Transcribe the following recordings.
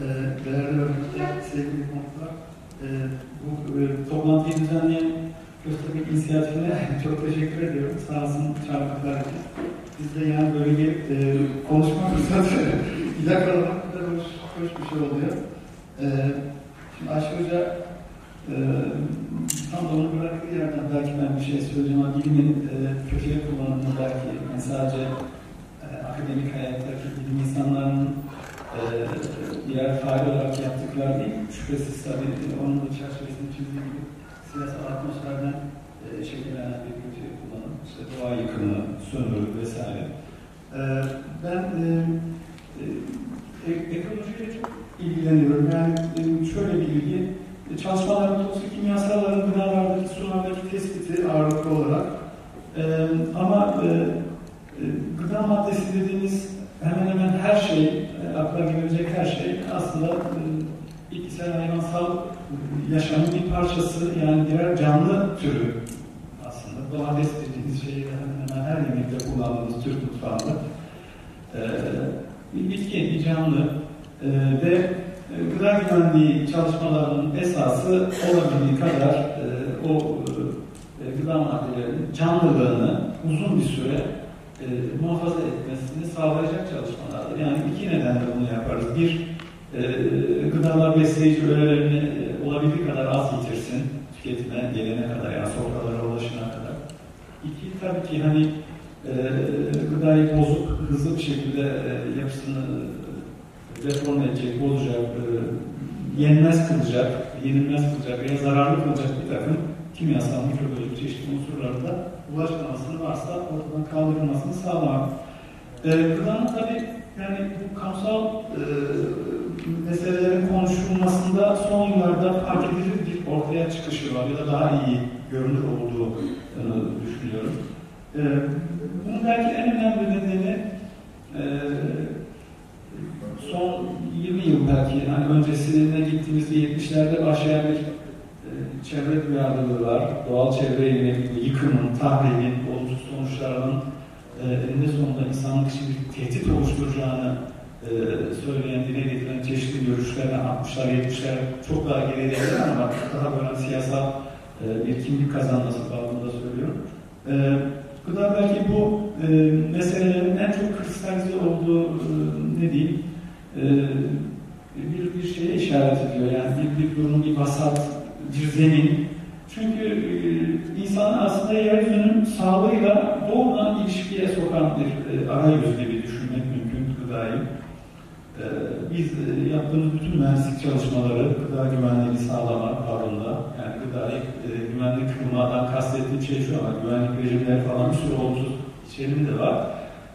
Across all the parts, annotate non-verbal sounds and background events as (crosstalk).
Ee, değerli öğrenciler, sevgili konuklar, e, bu e, toplantıyı düzenleyen Köstebek İnisiyatifi'ne (laughs) çok teşekkür ediyorum. Sağ olsun çağırdıkları için. Biz de yani böyle bir e, konuşma fırsatı (laughs) yakalamak da hoş, hoş bir şey oluyor. E, şimdi Ayşe Hoca e, tam da onu bıraktığı yerden belki ben bir şey söyleyeceğim ama bilimin e, köşeye kullanımını belki yani sadece e, akademik hayattaki bilim insanlarının e, birer faal olarak yaptıkları değil, şüphesiz tabii onun da çerçevesinde çizdiği gibi siyasal atmosferden e, şekillenen bir kötü kullanım, işte doğa yıkımı, sömürü vesaire. E, ben e, e, ekolojiyle çok ilgileniyorum. Yani e, şöyle bir ilgi, e, çalışmalarımda toksik kimyasalların gıdalardaki, sulardaki tespiti ağırlıklı olarak e, ama e, e, gıda maddesi dediğimiz hemen hemen her şey, e, akla gelebilecek her şey aslında e, bitkisel hayvansal e, yaşamın bir parçası yani birer canlı türü aslında. Domates dediğimiz şeyi hemen her yemekte kullandığımız Türk mutfağında. E, bir bitki, bir canlı ve gıda güvenliği çalışmalarının esası olabildiği kadar o gıda maddelerinin canlılığını uzun bir süre e, muhafaza etmesini sağlayacak çalışmalardır. Yani iki nedenle bunu yaparız. Bir, e, gıdalar besleyici öğelerini e, olabildiği kadar az yitirsin, tüketime gelene kadar, yani sofralara ulaşana kadar. İki, tabii ki hani e, gıdayı bozuk, hızlı bir şekilde e, yapısını reform edecek, bozacak, e, yenmez kılacak, yenilmez kılacak veya zararlı kılacak bir takım kimyasal, mikrobiyolojik çeşitli unsurların da ulaşmamasını varsa ortadan kaldırılmasını sağlamak. E, gıdanın tabii yani bu kamusal e, meselelerin konuşulmasında son yıllarda fark edilir bir ortaya çıkışı var ya da daha iyi görünür olduğu e, düşünüyorum. E, bunun belki en önemli nedeni e, son 20 yıl belki yani öncesine gittiğimizde 70'lerde başlayan bir çevre duyarlılığı var. Doğal çevreye yönelik yıkımın, tahribin, olumsuz sonuçlarının e, eninde sonunda insanlık için bir tehdit oluşturacağını e, söyleyen, dile getiren çeşitli görüşlerle 60'lar, 70'ler çok daha geriye ama daha böyle siyasal e, bir kimlik kazanması bağlamında söylüyorum. E, gıda belki bu e, meselelerin en çok kristalize olduğu e, ne diyeyim e, bir, bir şeye işaret ediyor. Yani bir, bir durumun bir vasat, bir zemin. Çünkü e, insanı aslında yeryüzünün sağlığıyla doğrudan ilişkiye sokan bir e, arayüz gibi düşünmek mümkün gıdayı. E, biz e, yaptığımız bütün mühendislik çalışmaları gıda güvenliğini sağlama bağında, yani gıdayı e, güvenlik kılmadan kastettiğim şey şu ama güvenlik rejimleri falan bir sürü olumsuz içeriği de var.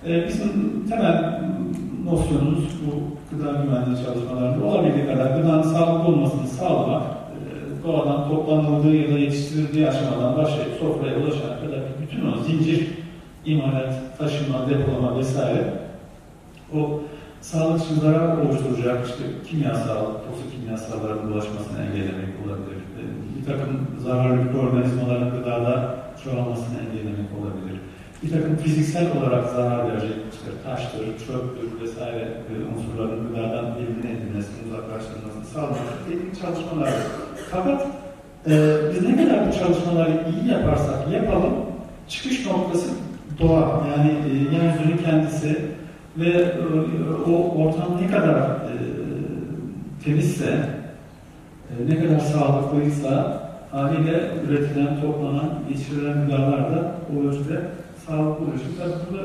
E, bizim temel nosyonumuz bu gıda güvenliği çalışmalarında olabildiği kadar gıdanın sağlıklı olmasını sağlamak, doğadan toplanıldığı ya da yetiştirildiği aşamadan başlayıp sofraya ulaşana kadar bütün o zincir, imalat, taşıma, depolama vesaire o sağlık için zarar oluşturacak işte kimyasal, toksik kimyasalların bulaşmasını engellemek olabilir. E, bir takım zararlı mikroorganizmaların gıdada çoğalmasını engellemek olabilir bir takım fiziksel olarak zarar verecek işte taştır, çöptür vesaire e, unsurların gıdadan eline edilmesini, uzaklaştırılmasını sağlamak teknik çalışmalar. Fakat e, biz ne kadar bu çalışmaları iyi yaparsak yapalım, çıkış noktası doğa, yani e, yeryüzünün kendisi ve e, o ortam ne kadar e, temizse, e, ne kadar sağlıklıysa haliyle üretilen, toplanan, geçirilen gıdalar da o ölçüde sağlıklı ulaşım. Tabii burada,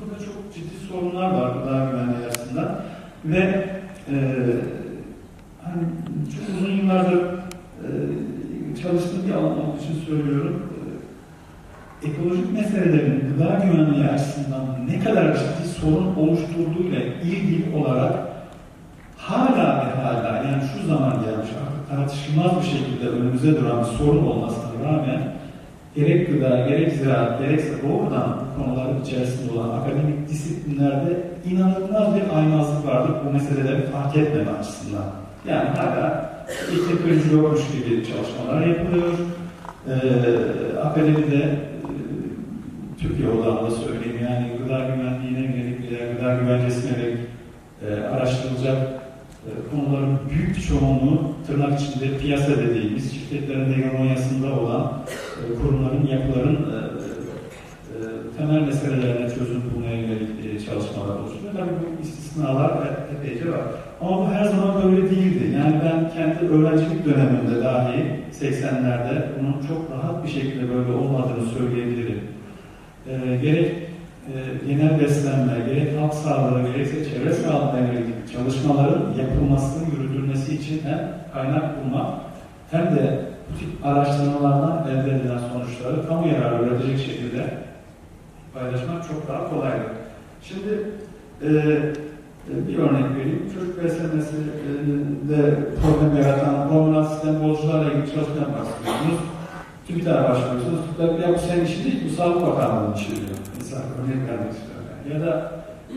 burada çok ciddi sorunlar var gıda güvenliği açısından. Ve e, hani çok uzun yıllardır çalıştığım bir alan olduğu için söylüyorum. E, ekolojik meselelerin gıda güvenliği açısından ne kadar ciddi sorun oluşturduğuyla ilgili olarak hala ve hala yani şu zaman gelmiş artık tartışılmaz bir şekilde önümüze duran bir sorun olmasına rağmen gerek gıda, gerek ziraat, gerekse doğrudan konuların içerisinde olan akademik disiplinlerde inanılmaz bir aymazlık vardır bu meseleleri fark etmeme açısından. Yani hala ilk teknoloji yokmuş gibi çalışmalar yapılıyor. Ee, akademide e, Türkiye odağında söyleyeyim yani gıda güvenliğine yönelik veya gıda güvencesine yönelik e, araştırılacak e, konuların büyük çoğunluğu tırnak içinde piyasa dediğimiz şirketlerin hegemonyasında olan e, kurumların, yapıların e, e, temel meselelerine çözüm bulmaya yönelik e, çalışmalar oluşturuyor. Tabii bu istisnalar epeyce var. Ama bu her zaman böyle öğrencilik dönemimde dahi 80'lerde bunun çok rahat bir şekilde böyle olmadığını söyleyebilirim. E, gerek e, genel beslenme, gerek halk sağlığı, gerekse çevre sağlığına yönelik çalışmaların yapılması, yürütülmesi için hem kaynak bulmak hem de bu tip araştırmalardan elde edilen sonuçları kamu yararı üretecek şekilde paylaşmak çok daha kolaydır. Şimdi e, bir örnek vereyim. Çocuk beslenmesi de problem yaratan hormonal sistem bozucularla ilgili çalışma yapmak istiyorsunuz. TÜBİTAK'a başvuruyorsunuz. TÜBİTAK ya bu senin işin değil, bu Sağlık Bakanlığı'nın işi diyor. Mesela örnek vermek istiyorum. Ya da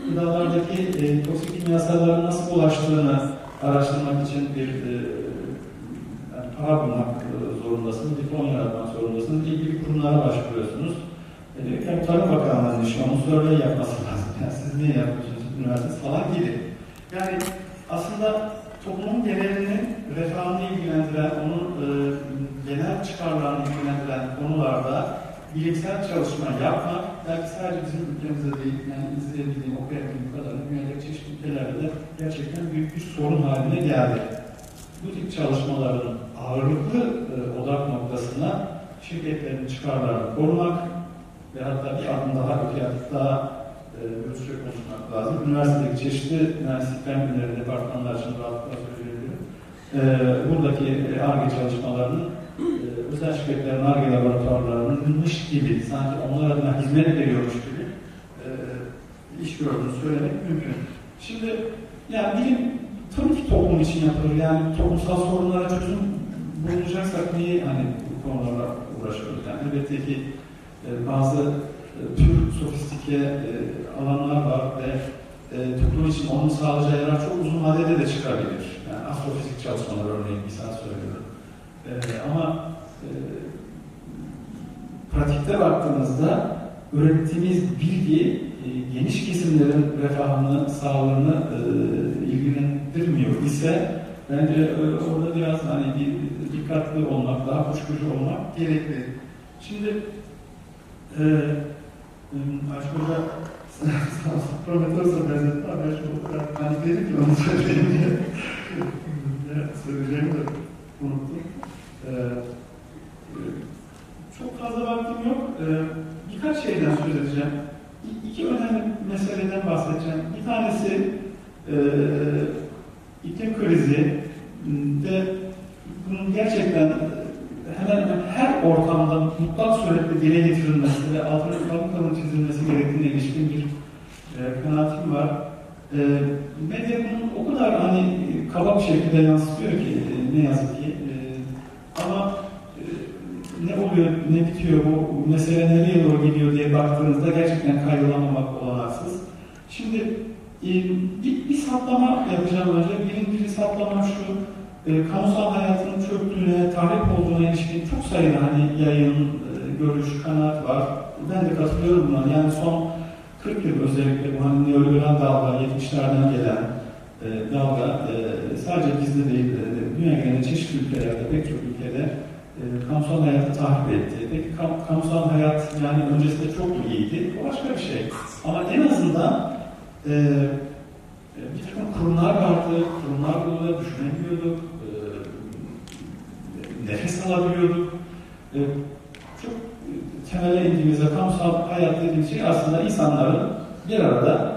gıdalardaki e, toksik kimyasalların nasıl ulaştığını araştırmak için bir e, yani para bulmak e, zorundasınız, diplom yaratmak zorundasınız. İlgili kurumlara başvuruyorsunuz. E, yani Tarım Bakanlığı'nın işi, onun survey yapması lazım. Yani siz niye yapıyorsunuz? Üniversitesi falan gibi. Yani aslında toplumun genelini, refahını ilgilendiren, onun e, genel çıkarlarını ilgilendiren konularda bilimsel çalışma yapmak, belki sadece bizim ülkemizde değil, yani izleyebildiğim, okuyabildiğim kadarıyla dünyadaki çeşitli ülkelerde de gerçekten büyük bir sorun haline geldi. Bu tip çalışmaların ağırlıklı e, odak noktasına şirketlerin çıkarlarını korumak ve hatta bir adım daha öteye daha e, ölçüye konuşmak lazım. Üniversitedeki çeşitli mühendislik fen bilimleri departmanlar için rahatlıkla söyleyebilirim. E, buradaki ARGE çalışmalarının e, özel şirketlerin ARGE laboratuvarlarınınmış gibi, sanki onlar adına hizmet veriyormuş gibi e, iş gördüğünü söylemek mümkün. Şimdi yani bilim tabii ki toplum için yapılır. Yani toplumsal sorunlara çözüm bulunacaksak niye hani bu konularla uğraşıyoruz? Yani elbette ki e, bazı tür sofistike e, alanlar var ve e, toplum için onun sağlayacağı yarar çok uzun vadede de çıkabilir. Yani astrofizik çalışmalar örneğin misal söylüyorum. E, ama pratikte baktığımızda ürettiğimiz bilgi geniş kesimlerin refahını, sağlığını ilgilendirmiyor ise bence orada biraz hani bir dikkatli olmak, daha kuşkucu olmak gerekli. Şimdi Aşk Hoca (laughs) Prometheus'a benzetti ama ben şimdi o kadar panik dedim ki onu söyleyeyim diye. (laughs) ne söyleyeceğimi de unuttum. Ee, çok fazla vaktim yok. Ee, birkaç şeyden söz edeceğim. İ iki önemli meseleden bahsedeceğim. Bir tanesi e, iklim krizi de bunun gerçekten hemen hemen her ortamda mutlak surette dile getirilmesi ve alternatif politikanın çizilmesi gerektiğine ilişkin bir e, kanaatim var. E, medya bunu o kadar hani kaba bir şekilde yansıtıyor ki e, ne yazık ki. E, ama e, ne oluyor, ne bitiyor, bu mesele nereye doğru gidiyor diye baktığınızda gerçekten kaygılamamak olanaksız. Şimdi e, bir, bir saplama yapacağım önce. Birinci saplama şu, e, kamusal hayatının çöktüğüne, tahrip olduğuna ilişkin çok sayıda hani yayın, e, görüş, kanaat var. Ben de katılıyorum buna. Yani son 40 yıl özellikle bu hani neoliberal dalga, 70'lerden gelen e, dalga e, sadece bizde değil, e, dünya genelinde çeşitli ülkelerde, pek çok ülkede e, kamusal hayatı tahrip etti. Peki kam, kamusal hayat yani öncesinde çok iyiydi? O başka bir şey. Ama en azından e, bir takım kurumlar vardı, kurumlar burada düşünebiliyorduk, nefes alabiliyorduk. E, çok temele indiğimizde kamusal hayat dediğimiz şey aslında insanların bir arada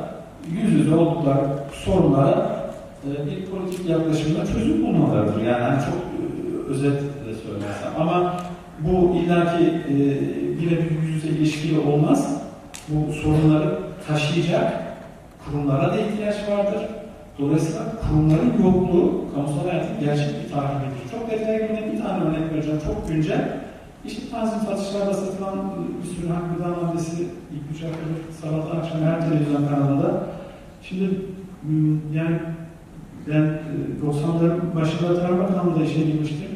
yüz yüze oldukları sorunlara e, bir politik yaklaşımda çözüm bulmalarıdır. Yani hani çok e, özet de söylersem. Ama bu illaki e, birebir yüz yüze ilişkili olmaz. Bu sorunları taşıyacak kurumlara da ihtiyaç vardır. Dolayısıyla kurumların yokluğu kamusal hayatın gerçek bir takibidir. Çok detaya girmeden bir tane örnek vereceğim. Çok güncel. İşte tanzim satışlarda satılan bir sürü hangi gıda maddesi ilk üç haftadır sabahtan akşam her televizyon kanalında. Şimdi yani ben 90'ların başında Tarım Bakanlığı'nda işe girmiştim.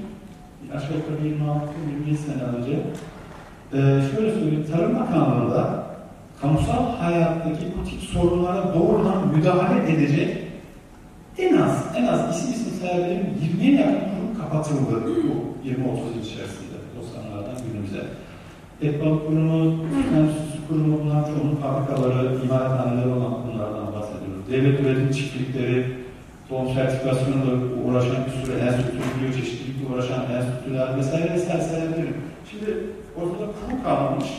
Aşağı yukarı 26-27 sene önce. Ee, şöyle söyleyeyim, Tarım Bakanlığı'nda kamusal hayattaki bu tip sorunlara doğrudan müdahale edecek en az, en az isim isim sayabileceğim 20'ye yakın kapatıldı bu 20-30 yıl içerisinde 90'lardan günümüze. Et balık kurumu, enstitüsü kurumu bunlar çoğunun fabrikaları, imalathaneleri olan bunlardan bahsediyoruz. Devlet üretim çiftlikleri, tohum sertifikasyonuyla uğraşan bir sürü enstitü, biyoçeşitlilikle uğraşan enstitüler vesaire vesaire sayabilirim. Şimdi ortada kurum kalmamış.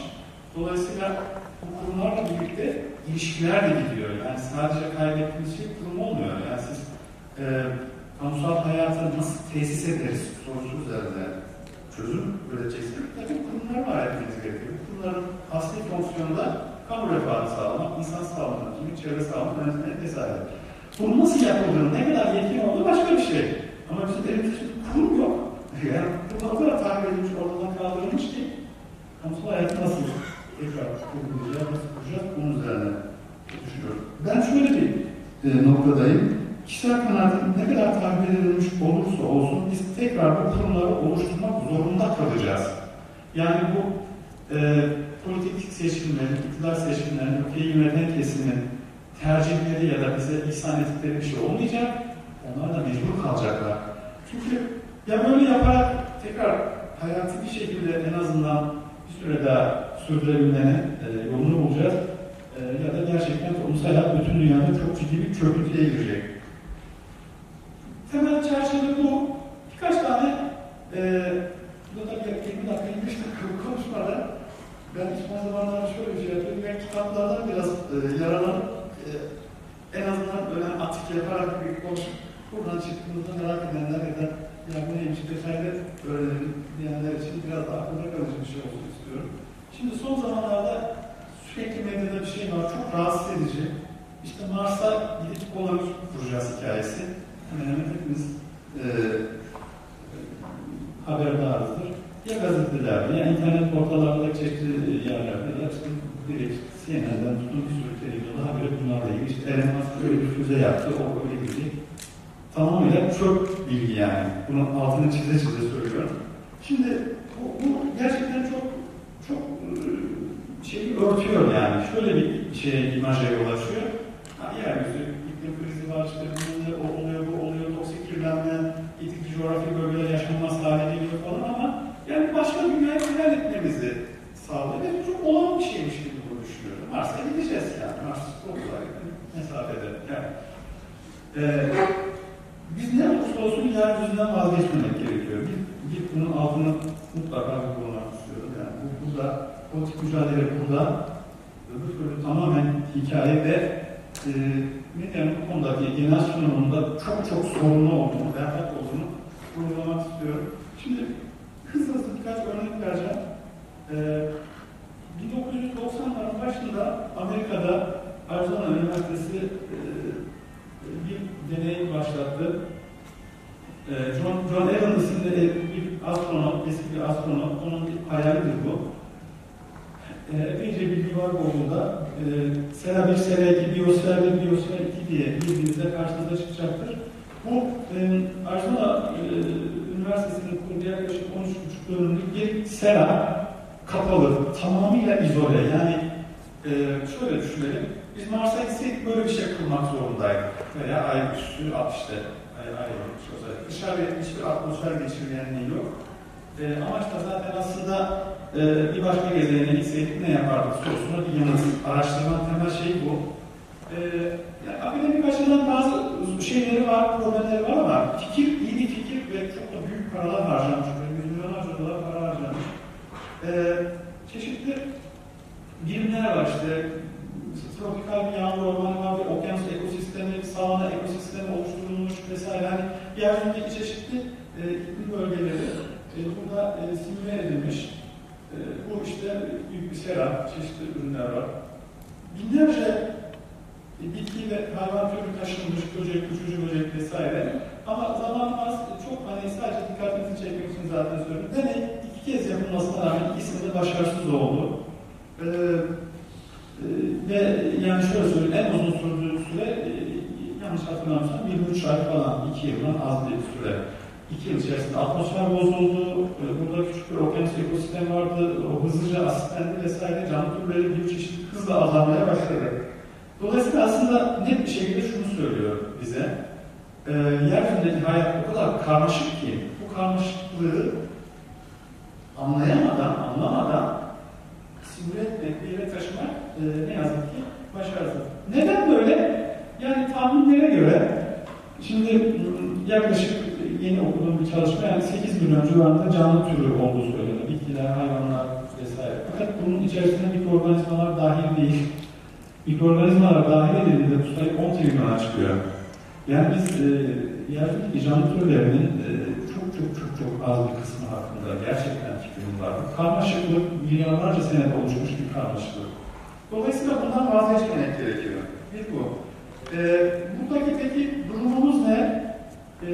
Dolayısıyla bu kurumlarla birlikte ilişkiler de gidiyor. Yani sadece kaybettiğimiz şey kurum olmuyor. Yani siz e, kamusal hayatı nasıl tesis ederiz sorusu üzerinde çözüm üreteceksiniz. Tabii kurumlar var etmeniz gerekiyor. Kurumların asli fonksiyonu da kamu refahını sağlamak, insan sağlığını, kimi çevre sağlığını yönetmek vesaire. Bunun nasıl yapıldığını, ne kadar yetkin olduğu başka bir şey. Ama bizim elimizde kurum yok. Yani kurum o kadar tahmin edilmiş, ortadan kaldırılmış ki kamusal hayatı nasıl tekrar kurulacağız, nasıl kuracağız bunun üzerine düşünüyorum. Ben şöyle bir e, noktadayım. Kişisel kanaatim ne kadar tahmin edilmiş olursa olsun biz tekrar bu kurumları oluşturmak zorunda kalacağız. Yani bu e, politik seçimlerin, iktidar seçimlerin, ülkeyi yöneten kesimin tercihleri ya da bize ihsan ettikleri bir şey olmayacak. Onlar da mecbur kalacaklar. Çünkü ya böyle yaparak tekrar hayatı bir şekilde en azından bir süre daha sürdürebilmenin e, yolunu bulacağız. E, ya da gerçekten toplumsal hayat bütün dünyada çok ciddi bir çöküntüye girecek. Temel çerçeve bu. Birkaç tane e, bu da 20 dakika 25 dakika konuşmada ben son zamanlarda şöyle bir şey yapıyorum. Ben kitaplardan biraz e, yaralanıp e, en azından böyle atık yaparak bir konuşup buradan çıktığımızda merak edenler ya da ya bu neymiş detaylı öğrenelim diyenler için biraz daha akılda kalıcı bir şey olsun istiyorum. Şimdi son zamanlarda sürekli medyada bir şey var, çok rahatsız edici. İşte Mars'a gidip koloni kuracağız hikayesi. Hemen hemen hepimiz e, haberdarızdır. Ya gazetelerde, ya internet portallarında çeşitli yerlerde ya direkt CNN'den tutun bir sürü televizyonda haberi bunlarla ilgili. İşte Elon Musk şöyle bir füze yaptı, o öyle gibi. Tamamıyla çöp bilgi yani. Bunun altını çize çize söylüyorum. Şimdi bu, bu gerçekten çok çok şeyi örtüyor yani. Şöyle bir şeye, imaja yol açıyor. Ha, yeryüzü, iklim krizi var, işte o oluyor, bu oluyor, toksik kirlenme, etik coğrafi bölgeler yaşanmaz hale geliyor falan ama yani başka dünyaya hayal etmemizi sağlıyor ve çok olan bir şeymiş gibi bunu düşünüyorum. Mars'a gideceğiz yani. Mars çok uzak mesafede. Yani. Ee, biz ne olursa olsun yeryüzünden vazgeçmemek gerekiyor. Bir, bir bunun altını mutlaka bir konular istiyorum. Yani bu, burada, politik mücadele burada, öbür türlü tamamen hikaye ve e, medyanın bu konudaki genel sunumunda çok çok sorunlu olduğunu, berbat olduğunu vurgulamak istiyorum. Şimdi hızlı hızlı birkaç örnek vereceğim. Ee, 1990'ların başında Amerika'da Arizona Üniversitesi e, bir deney başlattı. E, John, John Evans isimli bir astronot, eski bir astronot, onun bir hayalidir bu. Epeyce bilgi var Google'da. E, Sera 1, Sera 2, Biosfer 1, Biosfer 2 diye bildiğinizde karşınıza çıkacaktır. Bu e, Arizona e, Üniversitesi'nin kurduğu yaklaşık 13,5 dönümlük bir sera kapalı, tamamıyla izole. Yani e, şöyle düşünelim, biz Mars'a gitseydik böyle bir şey kurmak zorundaydık. Veya ay üstü at işte, ay, ay özellikle. Dışarıya hiçbir atmosfer geçirmeyenliği yok. E, amaç da zaten aslında e, bir başka gezegene gitseydik ne yapardık sorusuna bir yanıt. Araştırmanın temel şeyi bu. E, yani akademik açıdan bazı şeyleri var, problemleri var ama fikir, iyi bir fikir ve çok da büyük paralar harcanmış. Yüz milyonlarca dolar para harcanmış. E, çeşitli birimler var işte. Tropikal bir yağmur ormanı var, bir okyanus ekosistemi, sağına ekosistemi oluşturulmuş vesaire. Yani yeryüzündeki çeşitli e, iklim bölgeleri e, burada e, simüle edilmiş. E, bu işte bir sera, çeşitli ürünler var. Binlerce e, bitki ve hayvan türü taşınmış, böcek, uçucu böcek vesaire. Ama zaman az, çok hani sadece dikkatinizi çekmek için zaten söylüyorum. Deney iki kez yapılmasına rağmen ikisinde başarısız oldu. Ee, e, ve yani şöyle söyleyeyim, en uzun sürdüğü süre e, yanlış hatırlamıyorsam 23 ay falan, 2 yıldan az bir süre. 2 yıl içerisinde atmosfer bozuldu, burada küçük bir okyanus ekosistem vardı, o hızlıca asitlendi vesaire, canlı türleri bir çeşit hızla azalmaya başladı. Dolayısıyla aslında net bir şekilde şunu söylüyor bize. e, yeryüzündeki hayat o kadar karmaşık ki bu karmaşıklığı anlayamadan, anlamadan simüle etmek, bir yere taşımak e, ne yazık ki başarısız. Neden böyle? Yani tahminlere göre şimdi yaklaşık yeni okuduğum bir çalışma yani 8 milyon civarında canlı türü olduğu söyleniyor. Bitkiler, hayvanlar vesaire. Fakat bunun içerisinde mikroorganizmalar dahil değil. Mikroorganizmalar dahil edildiğinde bu sayı 10 trilyona çıkıyor. Yani biz e, yeryüzündeki canlı türlerinin e, çok çok çok çok az bir kısmı hakkında gerçekten fikrim var. Karmaşıklık, milyarlarca senede oluşmuş bir karmaşıklık. Dolayısıyla bundan vazgeçmemek gerekiyor. Bir bu. E, buradaki peki durumumuz ne? E,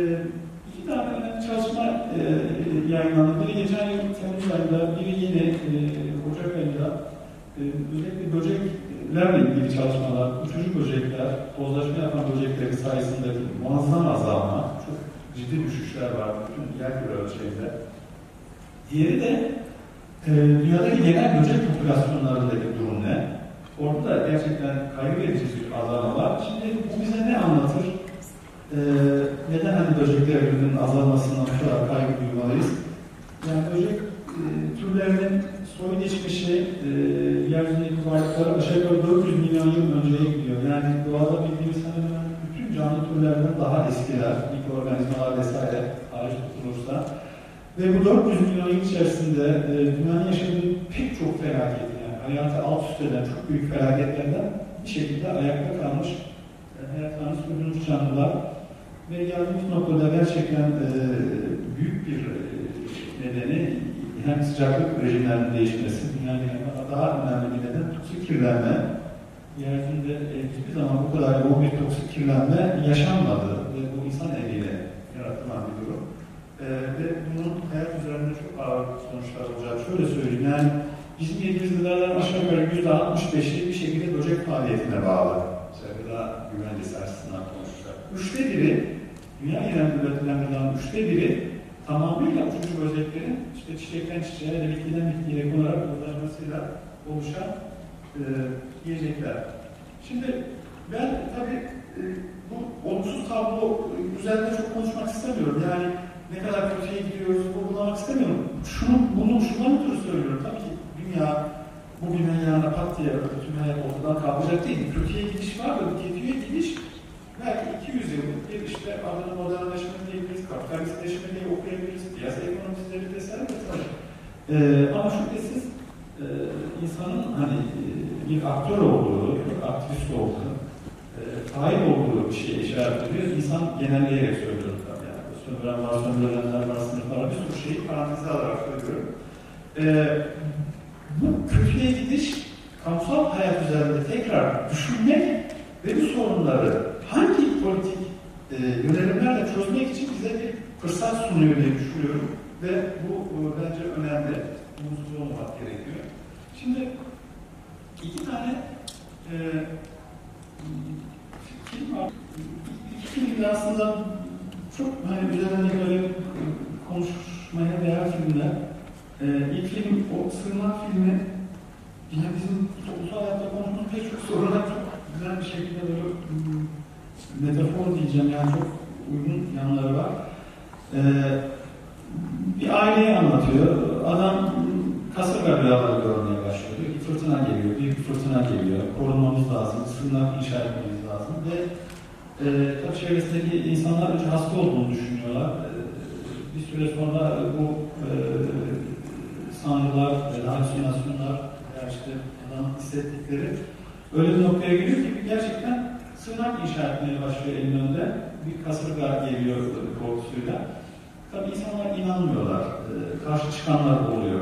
tane çalışma e, yayınlandı. Biri geçen yıl Temmuz ayında, biri yeni e, Ocak ayında. E, özellikle böceklerle ilgili çalışmalar, uçucu böcekler, tozlaşma yapan böceklerin sayısındaki muazzam azalma, çok ciddi düşüşler var bütün yer küre ölçeğinde. Diğeri de e, dünyadaki genel böcek popülasyonlarındaki durum ne? Orada da gerçekten kaygı verici bir azalma var. Şimdi bu bize ne anlatır? Ee, neden hani böceklerin azalmasından bu kadar kaygı duymalıyız? Yani böcek e, türlerinin soy geçmişi, e, yeryüzündeki varlıkları aşağı yukarı 400 milyon yıl önceye gidiyor. Yani doğada bildiğimiz hemen hemen bütün canlı türlerden daha eskiler, mikroorganizmalar vesaire hariç tutulursa. Ve bu 400 milyon yıl içerisinde e, dünyanın yaşadığı pek çok felaket, yani hayatı alt üst eden çok büyük felaketlerden bir şekilde ayakta kalmış, e, hayatlarını sürdürmüş canlılar. Ve geldiğimiz noktada gerçekten e, büyük bir e, nedeni hem sıcaklık rejimlerinin değişmesi, dünyanın daha önemli bir neden toksik kirlenme. Yeryüzünde e, hiçbir zaman bu kadar yoğun bir toksik kirlenme yaşanmadı ve bu insan eliyle yaratılan bir durum. E, ve bunun hayat üzerinde çok ağır sonuçlar olacak. Şöyle söyleyeyim, yani bizim yediğimiz gıdaların aşağı yukarı yüzde 65'i bir şekilde böcek faaliyetine bağlı. Mesela gıda güvencesi açısından konuşacak. Üçte biri, dünya genelinde üretilen gıdanın üçte biri tamamıyla uçucu böceklerin işte çiçekten çiçeğe da bitkiden bitkiye konarak uzlaşmasıyla oluşan e, yiyecekler. Şimdi ben tabii e, bu olumsuz tablo üzerinde çok konuşmak istemiyorum. Yani ne kadar kötüye gidiyoruz vurgulamak istemiyorum. Şunu, bunu şundan ötürü söylüyorum. Tabii ki dünya bugünden yarına pat diye bütün hayat ortadan kalkacak değil. Kötüye gidiş var da kötüye gidiş belki 200 yıllık bir işte adını modernleşme diyebiliriz, kapitalistleşme diye okuyabiliriz, piyasa ekonomistleri vesaire vesaire. Ee, ama şüphesiz e, insanın hani e, bir aktör olduğu, bir aktivist olduğu, e, fail olduğu bir şeye işaret ediyor. İnsan genelleyerek söylüyorum tabii yani. Sömüren var, sömürülenler var, sınıflar bir sürü şeyi paranteze alarak söylüyorum. E, bu kötüye gidiş kamusal hayat üzerinde tekrar düşünmek ve bu sorunları hangi politik e, yönelimlerle çözmek için bize bir fırsat sunuyor diye düşünüyorum. Ve bu e, bence önemli. Mutsuz olmamak gerekiyor. Şimdi iki tane e, film var. İki film aslında çok hani üzerinde böyle konuşmaya değer filmler. E, ilk film, o Sığınak filmi yine bizim toplumsal hayatta konuştuğumuz pek çok soruna çok güzel bir şekilde böyle metafor diyeceğim yani çok uygun yanları var. Ee, bir aileyi anlatıyor. Adam kasırga rüyaları görmeye başlıyor. Diyor ki fırtına geliyor, büyük bir fırtına geliyor. Korunmamız lazım, sığınak inşa etmemiz lazım. Ve e, tabii çevresindeki insanlar önce hasta olduğunu düşünüyorlar. E, bir süre sonra bu e, sanrılar, halüsinasyonlar veya işte adamın hissettikleri öyle bir noktaya geliyor ki gerçekten sığınak inşa etmeye başlıyor elin önünde. Bir kasırga geliyor korkusuyla. Tabii insanlar inanmıyorlar. E, karşı çıkanlar oluyor.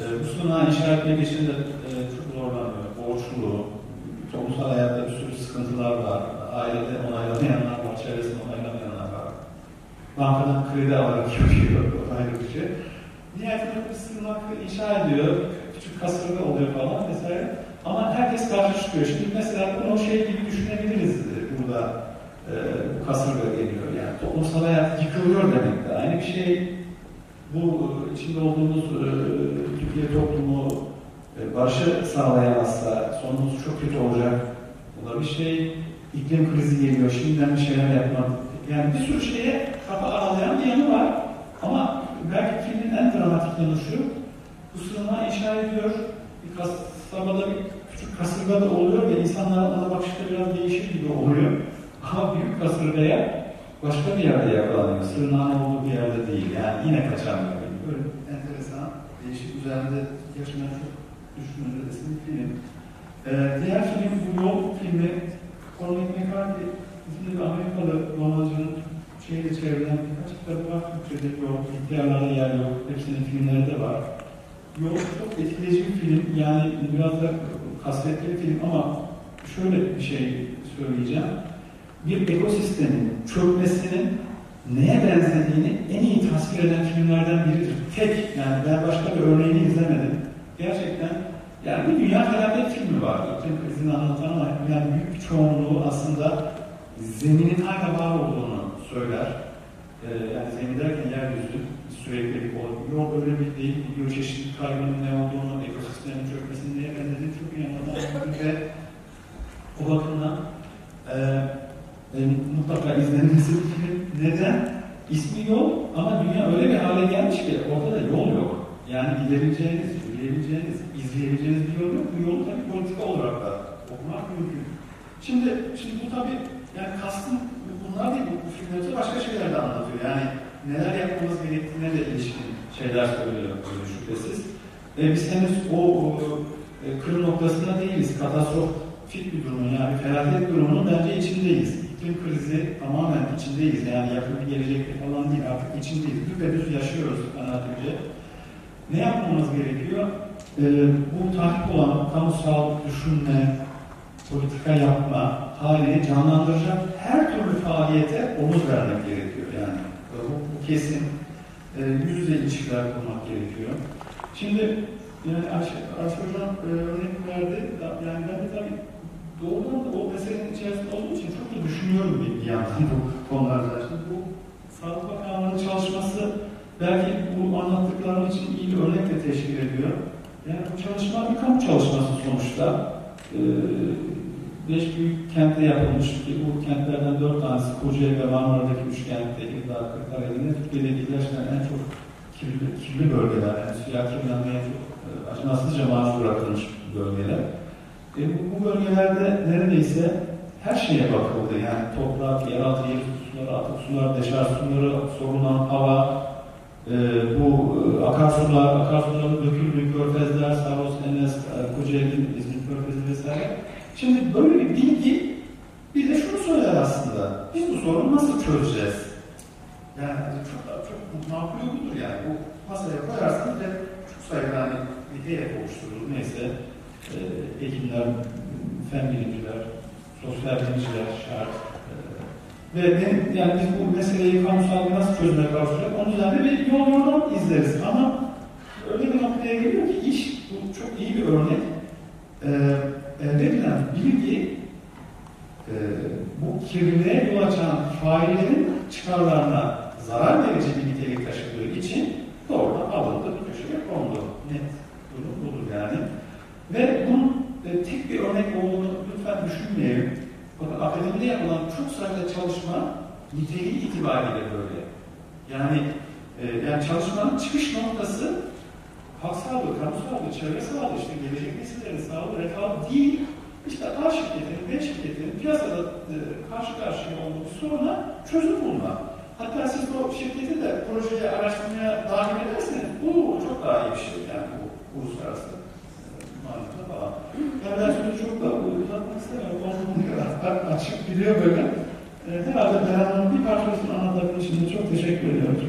E, bu sığınağı inşa etmeye geçtiğinde e, çok zorlanıyor. Borçlu, toplumsal hayatta bir sürü sıkıntılar var. Ailede onaylamayanlar var, çevresinde onaylamayanlar var. Bankadan kredi alarak (laughs) yapıyor, ayrı bir şey. Nihayetinde bir sığınak inşa ediyor, küçük kasırga oluyor falan vesaire. Ama herkes karşı çıkıyor. Şimdi mesela bunu şey gibi düşünebiliriz burada e, kasırga geliyor. Yani toplumsal hayat yıkılıyor demek de. Aynı bir şey bu içinde olduğumuz e, Türkiye toplumu e, barışı sağlayamazsa sonumuz çok kötü olacak. Bu da bir şey. İklim krizi geliyor. Şimdiden bir şeyler yapmak Yani bir sürü şeye kafa aralayan bir yanı var. Ama belki filmin en dramatik yanı şu. Bu sığınağı inşa ediyor. Bir kasabada bir küçük kasırga da oluyor ve insanların ona bakışları biraz değişir gibi oluyor. Ama büyük kasırgaya başka bir yerde yakalanıyor. Sığınağın olduğu bir yerde değil. Yani yine kaçan bir film. Böyle enteresan, değişik üzerinde gerçekten çok düşünülmesi bir film. Ee, diğer film bu Yol filmi. Cormac McCarthy isimli bir Amerikalı romancının şeyle çevrilen birkaç kitabı var. Türkçe'de yok, ihtiyarlarda yer yok. Hepsinin filmleri de var. Yol çok etkileyici bir film. Yani biraz da kasvetli bir film ama şöyle bir şey söyleyeceğim. Bir ekosistemin çökmesinin neye benzediğini en iyi tasvir eden filmlerden biridir. Tek, yani ben başka bir örneğini izlemedim. Gerçekten yani bir dünya felaket filmi var. İklim krizini anlatan ama yani büyük bir çoğunluğu aslında zeminin hala var olduğunu söyler. Ee, yani zemin derken yeryüzü sürekli oluyor. Yok öyle bir değil. Biyoçeşitlilik kaybının ne olduğunu, ekosistemin çökmesinin neye benzediğini çok iyi anlatan (laughs) ve o bakımdan e, e, mutlaka izlenmesi. Neden? İsmi yol ama dünya öyle bir hale gelmiş ki ortada yol yok. Yani gidebileceğiniz, yürüyebileceğiniz, izleyebileceğiniz bir yol yok. Bu yolu tabii politika olarak da okumak mümkün. Şimdi, şimdi bu tabii yani kastım bunlar değil, bu, filmlerde başka şeyler de anlatıyor. Yani neler yapmamız gerektiğine de ilişkin şeyler söylüyor şüphesiz. E, biz henüz o, o e, kırım noktasında değiliz. Katastrofik bir durumun yani felaket durumunun bence içindeyiz. İklim krizi tamamen içindeyiz. Yani yakın gelecekte falan değil artık içindeyiz. Düpedüz yaşıyoruz kanaatimce. Ne yapmamız gerekiyor? Ee, bu tahrik olan kamusal düşünme, politika yapma halini canlandıracak her türlü faaliyete omuz vermek gerekiyor. Kesin e, yüz yüze ilişkiler kurmak gerekiyor. Şimdi yani Ayşe, Ayşe e, örnek verdi. Yani ben de tabii doğrudan da o meselenin içerisinde olduğu için çok da düşünüyorum bir, bir yandan bu konularda. Şimdi bu Sağlık Bakanlığı'nın çalışması belki bu anlattıklarım için iyi bir örnek teşkil ediyor. Yani bu çalışma bir kamu çalışması sonuçta. Ee, beş büyük kentte yapılmış ki bu kentlerden dört tanesi Kocaeli ve Marmara'daki üç kentte, İddia, Kırklareli'nde Türkiye'deki gerçekten en çok kirli, kirli bölgeler, yani suya kirlenmeye çok e, acımasızca maruz bırakılmış bölgeler. E, bu, bu bölgelerde neredeyse her şeye bakıldı. Yani toprak, yeraltı, yer suları, atık sular, deşarj suları, sorulan hava, e, bu e, akarsular, akarsuların döküldüğü körfezler, Saros, Enes, e, Kocaeli, İzmir Körfezi vesaire. Şimdi böyle bir bilgi bir de şunu söyler aslında. Biz bu sorunu nasıl çözeceğiz? Yani çok çok makul budur yani. Bu masaya koyarsanız ve çok sayıda hani bir heyet oluşturulur. Neyse e, hekimler, fen bilimciler, sosyal bilimciler şart. E, ve benim, yani biz bu meseleyi kamusal nasıl çözmeye kalkacak onun üzerinde bir yol yordam izleriz. Ama öyle bir noktaya geliyor ki iş, bu çok iyi bir örnek. E, elde edilen bilgi e, bu kirliliğe yol açan faillerin çıkarlarına zarar verici bir nitelik taşıdığı için doğrudan alındı, bir köşeye kondu. Net durum budur yani. Ve bunun e, tek bir örnek olduğunu lütfen düşünmeyelim. Bakın akademide yapılan çok sayıda çalışma niteliği itibariyle böyle. Yani e, yani çalışmanın çıkış noktası halk sağlığı, kamu sağlığı, çevre sağlığı, işte gelecek nesillerin sağlığı, refah değil, işte A şirketinin, B şirketinin piyasada e, karşı karşıya olduğu soruna çözüm bulma. Hatta siz o şirketi de projeye, araştırmaya dahil ederseniz bu çok daha iyi bir şey yani bu uluslararası e, mantıkla falan. Yani ben şimdi çok da uzatmak istemiyorum. Onun kadar açık biliyor böyle. E, herhalde Beran'ın bir parçasını anlatabildiğim için çok teşekkür ediyorum.